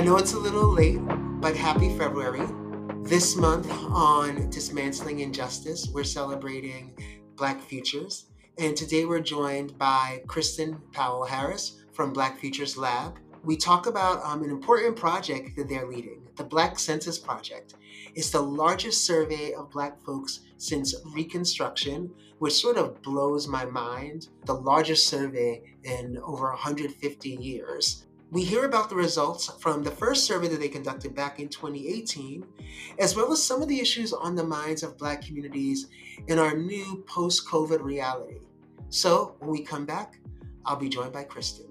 I know it's a little late, but happy February. This month on Dismantling Injustice, we're celebrating Black Futures. And today we're joined by Kristen Powell Harris from Black Futures Lab. We talk about um, an important project that they're leading, the Black Census Project. It's the largest survey of Black folks since Reconstruction, which sort of blows my mind. The largest survey in over 150 years. We hear about the results from the first survey that they conducted back in 2018, as well as some of the issues on the minds of Black communities in our new post COVID reality. So, when we come back, I'll be joined by Kristen.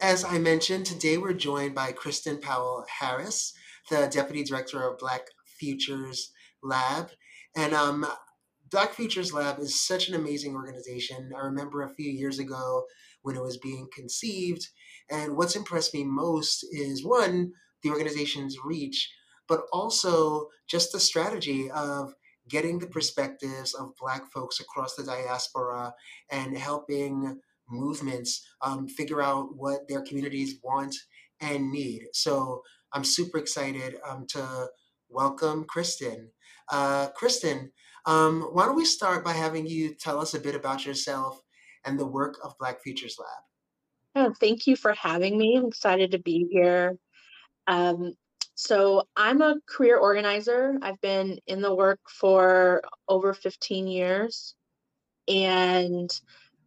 As I mentioned, today we're joined by Kristen Powell Harris, the Deputy Director of Black Futures Lab. And um, Black Futures Lab is such an amazing organization. I remember a few years ago when it was being conceived. And what's impressed me most is one, the organization's reach, but also just the strategy of getting the perspectives of Black folks across the diaspora and helping movements um, figure out what their communities want and need. So I'm super excited um, to welcome Kristen. Uh, Kristen, um, why don't we start by having you tell us a bit about yourself and the work of Black Futures Lab? Oh, thank you for having me. I'm excited to be here. Um, so, I'm a career organizer. I've been in the work for over 15 years. And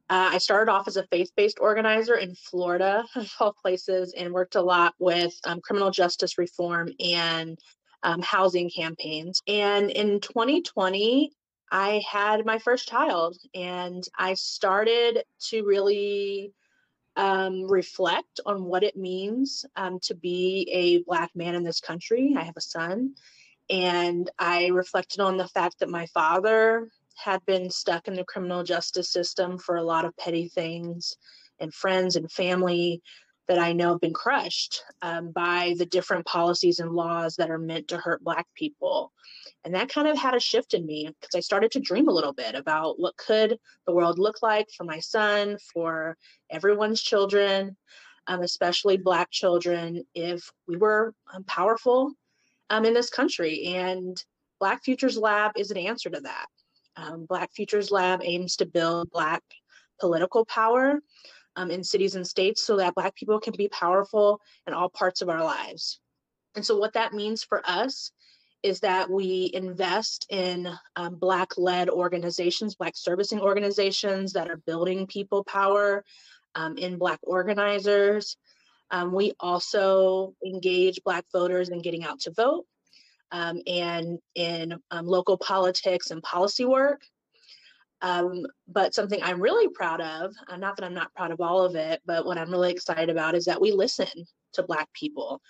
uh, I started off as a faith based organizer in Florida, of all places, and worked a lot with um, criminal justice reform and um, housing campaigns. And in 2020, I had my first child, and I started to really um, reflect on what it means um, to be a Black man in this country. I have a son, and I reflected on the fact that my father had been stuck in the criminal justice system for a lot of petty things, and friends and family that I know have been crushed um, by the different policies and laws that are meant to hurt Black people. And that kind of had a shift in me because I started to dream a little bit about what could the world look like for my son, for everyone's children, um, especially Black children, if we were um, powerful um, in this country. And Black Futures Lab is an answer to that. Um, Black Futures Lab aims to build Black political power um, in cities and states so that Black people can be powerful in all parts of our lives. And so, what that means for us is that we invest in um, Black led organizations, Black servicing organizations that are building people power, um, in Black organizers. Um, we also engage Black voters in getting out to vote um, and in um, local politics and policy work. Um, but something I'm really proud of, uh, not that I'm not proud of all of it, but what I'm really excited about is that we listen to Black people.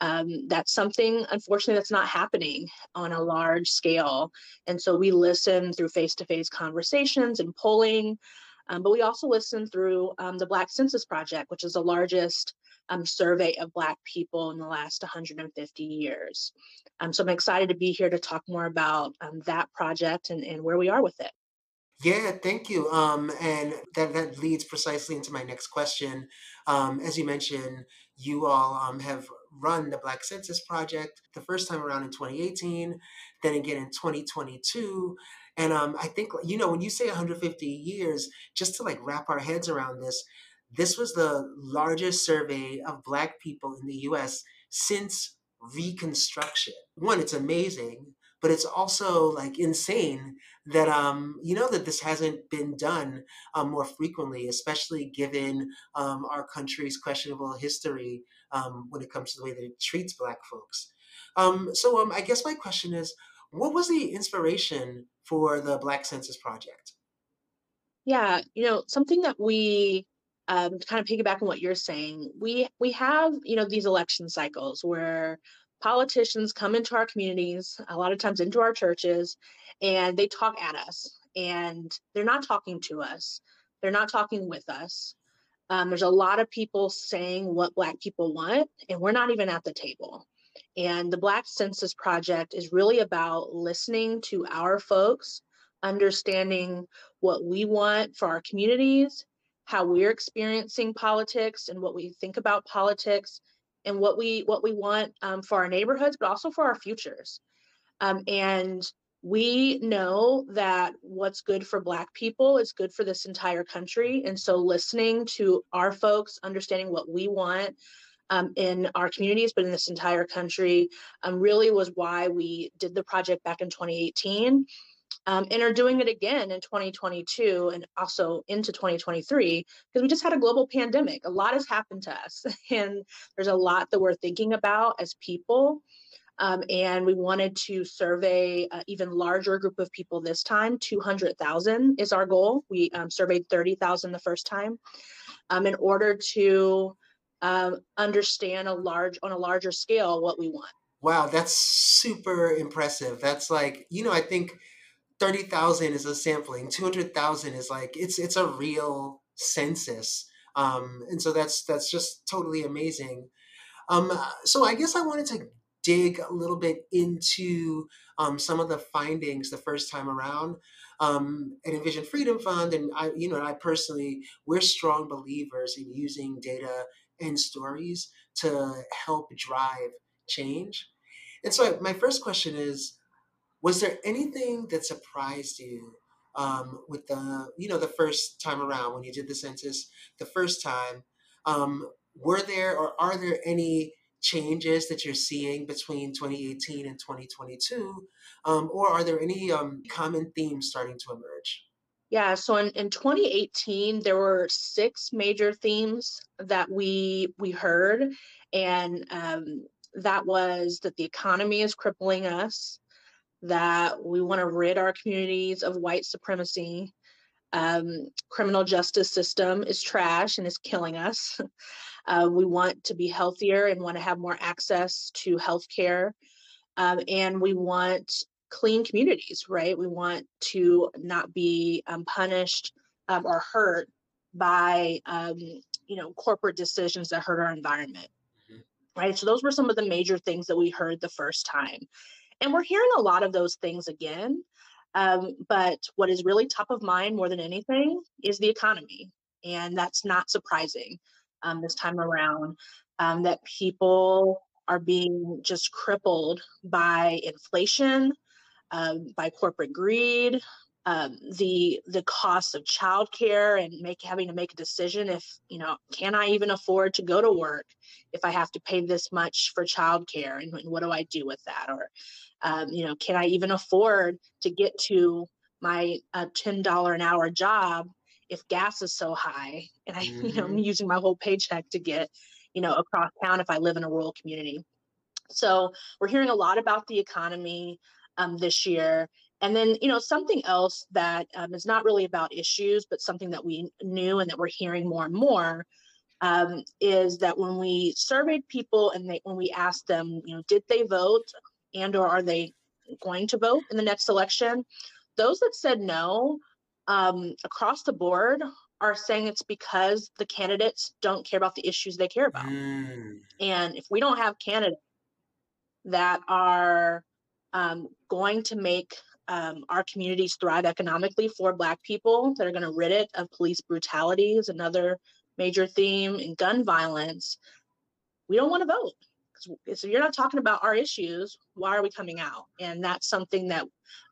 Um, that's something, unfortunately, that's not happening on a large scale. And so we listen through face to face conversations and polling, um, but we also listen through um, the Black Census Project, which is the largest um, survey of Black people in the last 150 years. Um, so I'm excited to be here to talk more about that project and, and where we are with it. Yeah, thank you. Um, and that, that leads precisely into my next question. Um, as you mentioned, you all um, have run the Black Census Project the first time around in 2018, then again in 2022. And um, I think, you know, when you say 150 years, just to like wrap our heads around this, this was the largest survey of Black people in the US since Reconstruction. One, it's amazing but it's also like insane that um you know that this hasn't been done um, more frequently especially given um, our country's questionable history um, when it comes to the way that it treats black folks. Um, so um, i guess my question is what was the inspiration for the black census project? Yeah you know something that we um, kind of piggyback on what you're saying we we have you know these election cycles where politicians come into our communities, a lot of times into our churches, and they talk at us. And they're not talking to us, they're not talking with us. Um, there's a lot of people saying what Black people want, and we're not even at the table. And the Black Census Project is really about listening to our folks, understanding what we want for our communities, how we're experiencing politics and what we think about politics and what we what we want um, for our neighborhoods, but also for our futures. Um, and we know that what's good for Black people is good for this entire country. And so, listening to our folks, understanding what we want um, in our communities, but in this entire country, um, really was why we did the project back in 2018 um, and are doing it again in 2022 and also into 2023 because we just had a global pandemic. A lot has happened to us, and there's a lot that we're thinking about as people. Um, and we wanted to survey an even larger group of people this time. 200,000 is our goal. We um, surveyed 30,000 the first time um, in order to um, understand a large on a larger scale what we want. Wow, that's super impressive. That's like you know I think thirty thousand is a sampling. Two hundred thousand is like it's it's a real census, um, and so that's that's just totally amazing. Um, so I guess I wanted to dig a little bit into um, some of the findings the first time around um, at Envision Freedom Fund, and I, you know, I personally, we're strong believers in using data and stories to help drive change. And so, my first question is was there anything that surprised you um, with the you know the first time around when you did the census the first time? Um, were there or are there any changes that you're seeing between 2018 and 2022 um, or are there any um, common themes starting to emerge? Yeah so in, in 2018 there were six major themes that we we heard and um, that was that the economy is crippling us that we want to rid our communities of white supremacy. Um, criminal justice system is trash and is killing us. Uh, we want to be healthier and want to have more access to health care. Um, and we want clean communities, right? We want to not be um, punished um, or hurt by, um, you know, corporate decisions that hurt our environment, mm-hmm. right? So those were some of the major things that we heard the first time. And we're hearing a lot of those things again. Um, but what is really top of mind more than anything is the economy. And that's not surprising um, this time around um, that people are being just crippled by inflation, um, by corporate greed, um, the the cost of childcare and make having to make a decision if you know can I even afford to go to work if I have to pay this much for childcare and, and what do I do with that or um, you know can I even afford to get to my uh, ten dollar an hour job if gas is so high and I mm-hmm. you know I'm mm-hmm. using my whole paycheck to get you know across town if I live in a rural community. So we're hearing a lot about the economy um, this year and then, you know, something else that um, is not really about issues, but something that we knew and that we're hearing more and more um, is that when we surveyed people and they, when we asked them, you know, did they vote and or are they going to vote in the next election? Those that said no, um, across the board, are saying it's because the candidates don't care about the issues they care about. Mm. And if we don't have candidates that are um, going to make um, our communities thrive economically for Black people that are going to rid it of police brutality is another major theme and gun violence. We don't want to vote. So you're not talking about our issues. Why are we coming out? And that's something that,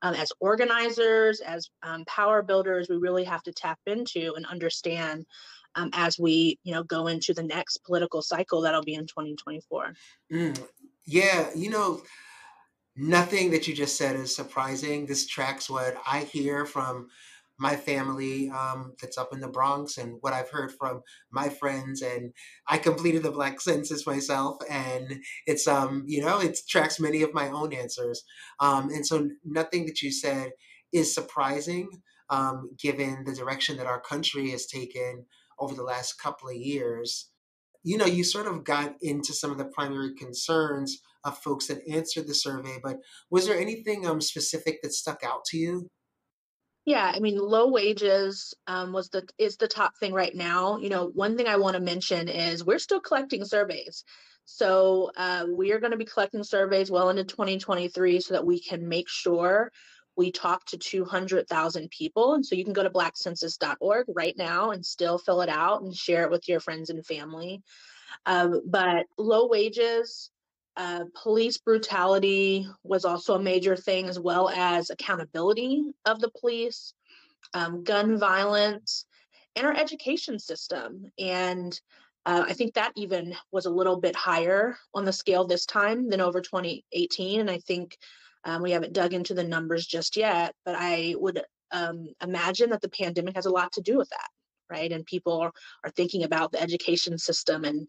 um, as organizers, as um, power builders, we really have to tap into and understand um, as we, you know, go into the next political cycle that'll be in 2024. Mm, yeah, you know, nothing that you just said is surprising. This tracks what I hear from my family um, that's up in the Bronx and what I've heard from my friends. And I completed the Black Census myself, and it's um you know it tracks many of my own answers. Um, and so nothing that you said is surprising, um, given the direction that our country has taken over the last couple of years. You know, you sort of got into some of the primary concerns of folks that answered the survey, but was there anything um, specific that stuck out to you? Yeah, I mean, low wages um, was the is the top thing right now. You know, one thing I want to mention is we're still collecting surveys, so uh, we are going to be collecting surveys well into 2023 so that we can make sure we talk to 200,000 people. And so you can go to blackcensus.org right now and still fill it out and share it with your friends and family. Um, but low wages, uh, police brutality was also a major thing, as well as accountability of the police, um, gun violence, and our education system. And uh, I think that even was a little bit higher on the scale this time than over 2018. And I think um, we haven't dug into the numbers just yet, but I would um, imagine that the pandemic has a lot to do with that, right? And people are, are thinking about the education system and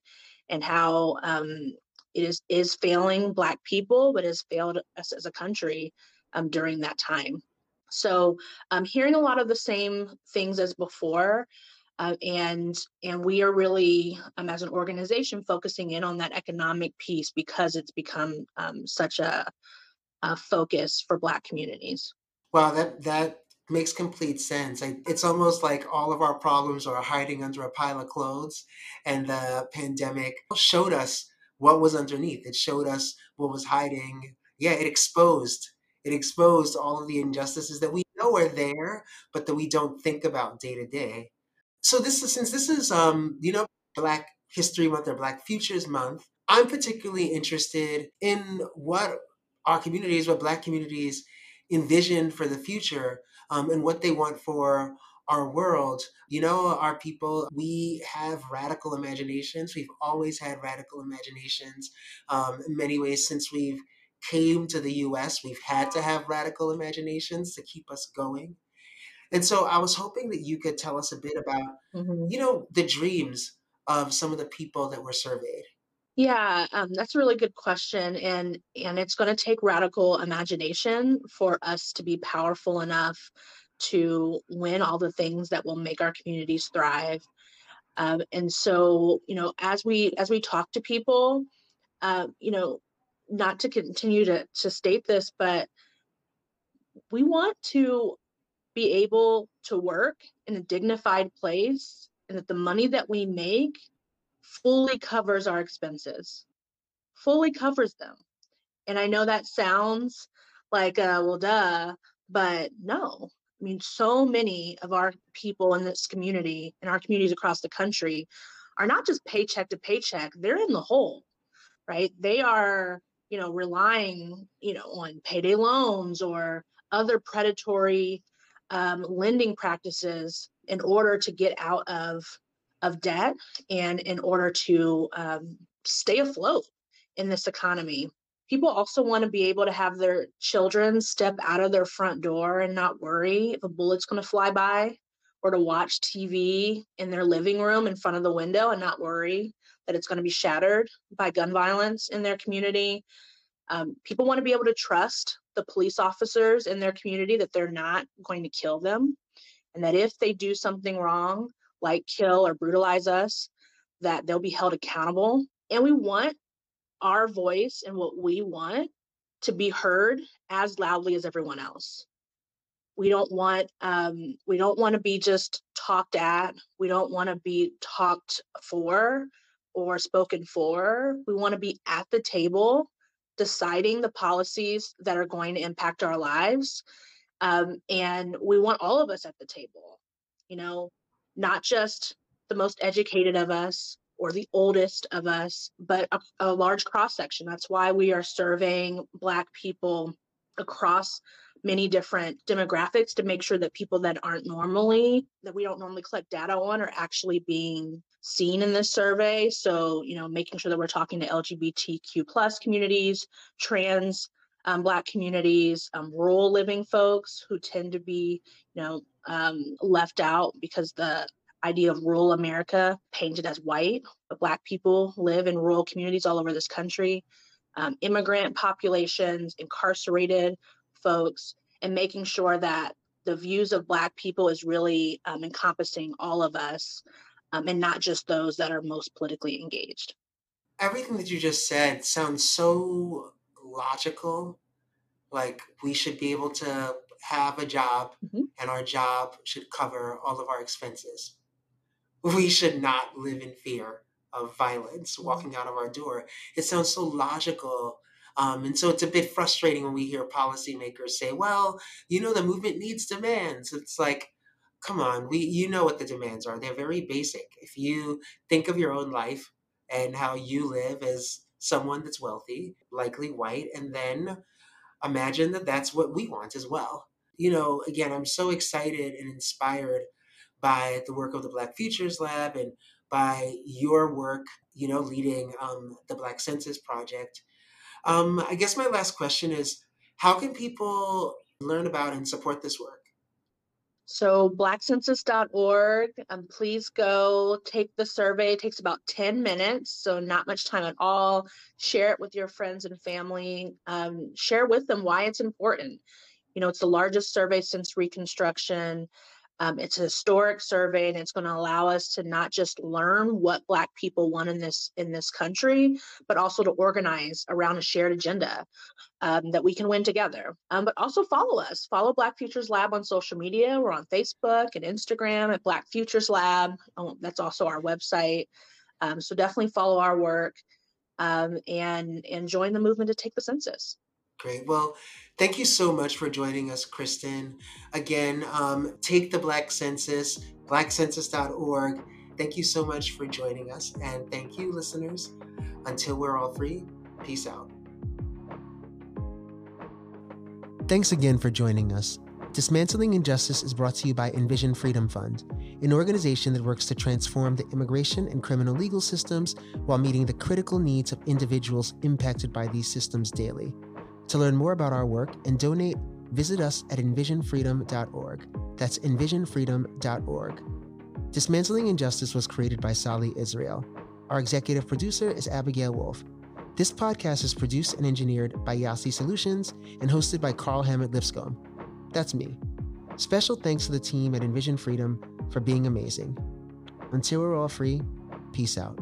and how um, it is is failing Black people, but has failed us as a country um, during that time. So I'm um, hearing a lot of the same things as before. Uh, and and we are really um, as an organization focusing in on that economic piece because it's become um, such a, a, focus for black communities wow that that makes complete sense I, it's almost like all of our problems are hiding under a pile of clothes and the pandemic showed us what was underneath. It showed us what was hiding. Yeah it exposed. It exposed all of the injustices that we know are there but that we don't think about day to day so this is since this is um you know Black History Month or Black Futures Month, I'm particularly interested in what our communities, what Black communities envision for the future, um, and what they want for our world. You know, our people, we have radical imaginations. We've always had radical imaginations. Um, in many ways, since we've came to the U.S., we've had to have radical imaginations to keep us going. And so I was hoping that you could tell us a bit about, mm-hmm. you know, the dreams of some of the people that were surveyed. Yeah, um, that's a really good question, and and it's going to take radical imagination for us to be powerful enough to win all the things that will make our communities thrive. Um, and so, you know, as we as we talk to people, uh, you know, not to continue to to state this, but we want to be able to work in a dignified place and that the money that we make fully covers our expenses, fully covers them. And I know that sounds like, uh, well, duh, but no. I mean, so many of our people in this community, in our communities across the country, are not just paycheck to paycheck, they're in the hole, right? They are, you know, relying, you know, on payday loans or other predatory um, lending practices in order to get out of of debt and in order to um, stay afloat in this economy. People also want to be able to have their children step out of their front door and not worry if a bullet's going to fly by, or to watch TV in their living room in front of the window and not worry that it's going to be shattered by gun violence in their community. Um, people want to be able to trust the police officers in their community that they're not going to kill them and that if they do something wrong like kill or brutalize us that they'll be held accountable and we want our voice and what we want to be heard as loudly as everyone else. We don't want um, we don't want to be just talked at. We don't want to be talked for or spoken for. We want to be at the table deciding the policies that are going to impact our lives. Um, and we want all of us at the table, you know, not just the most educated of us or the oldest of us, but a, a large cross section. That's why we are surveying Black people across many different demographics to make sure that people that aren't normally, that we don't normally collect data on, are actually being seen in this survey. So, you know, making sure that we're talking to LGBTQ plus communities, trans um, Black communities, um, rural living folks who tend to be, you know, um, left out because the idea of rural America painted as white, but Black people live in rural communities all over this country, um, immigrant populations, incarcerated folks, and making sure that the views of Black people is really um, encompassing all of us um, and not just those that are most politically engaged. Everything that you just said sounds so logical. Like we should be able to have a job mm-hmm. and our job should cover all of our expenses. We should not live in fear of violence walking out of our door. It sounds so logical. Um, and so it's a bit frustrating when we hear policymakers say, well, you know, the movement needs demands. It's like, come on, we you know what the demands are. They're very basic. If you think of your own life and how you live as someone that's wealthy, likely white, and then imagine that that's what we want as well. You know, again, I'm so excited and inspired by the work of the Black Futures Lab and by your work, you know, leading um, the Black Census Project. Um, I guess my last question is how can people learn about and support this work? So blackcensus.org, um, please go take the survey. It takes about 10 minutes, so not much time at all. Share it with your friends and family. Um, share with them why it's important. You know, it's the largest survey since Reconstruction. Um, it's a historic survey, and it's going to allow us to not just learn what Black people want in this in this country, but also to organize around a shared agenda um, that we can win together. Um, but also follow us. Follow Black Futures Lab on social media. We're on Facebook and Instagram at Black Futures Lab. Oh, that's also our website. Um, so definitely follow our work um, and and join the movement to take the census. Great. Well, thank you so much for joining us, Kristen. Again, um, take the Black Census, blackcensus.org. Thank you so much for joining us. And thank you, listeners. Until we're all free, peace out. Thanks again for joining us. Dismantling Injustice is brought to you by Envision Freedom Fund, an organization that works to transform the immigration and criminal legal systems while meeting the critical needs of individuals impacted by these systems daily. To learn more about our work and donate, visit us at envisionfreedom.org. That's envisionfreedom.org. Dismantling Injustice was created by Sally Israel. Our executive producer is Abigail Wolf. This podcast is produced and engineered by Yasi Solutions and hosted by Carl Hammett Lipscomb. That's me. Special thanks to the team at Envision Freedom for being amazing. Until we're all free, peace out.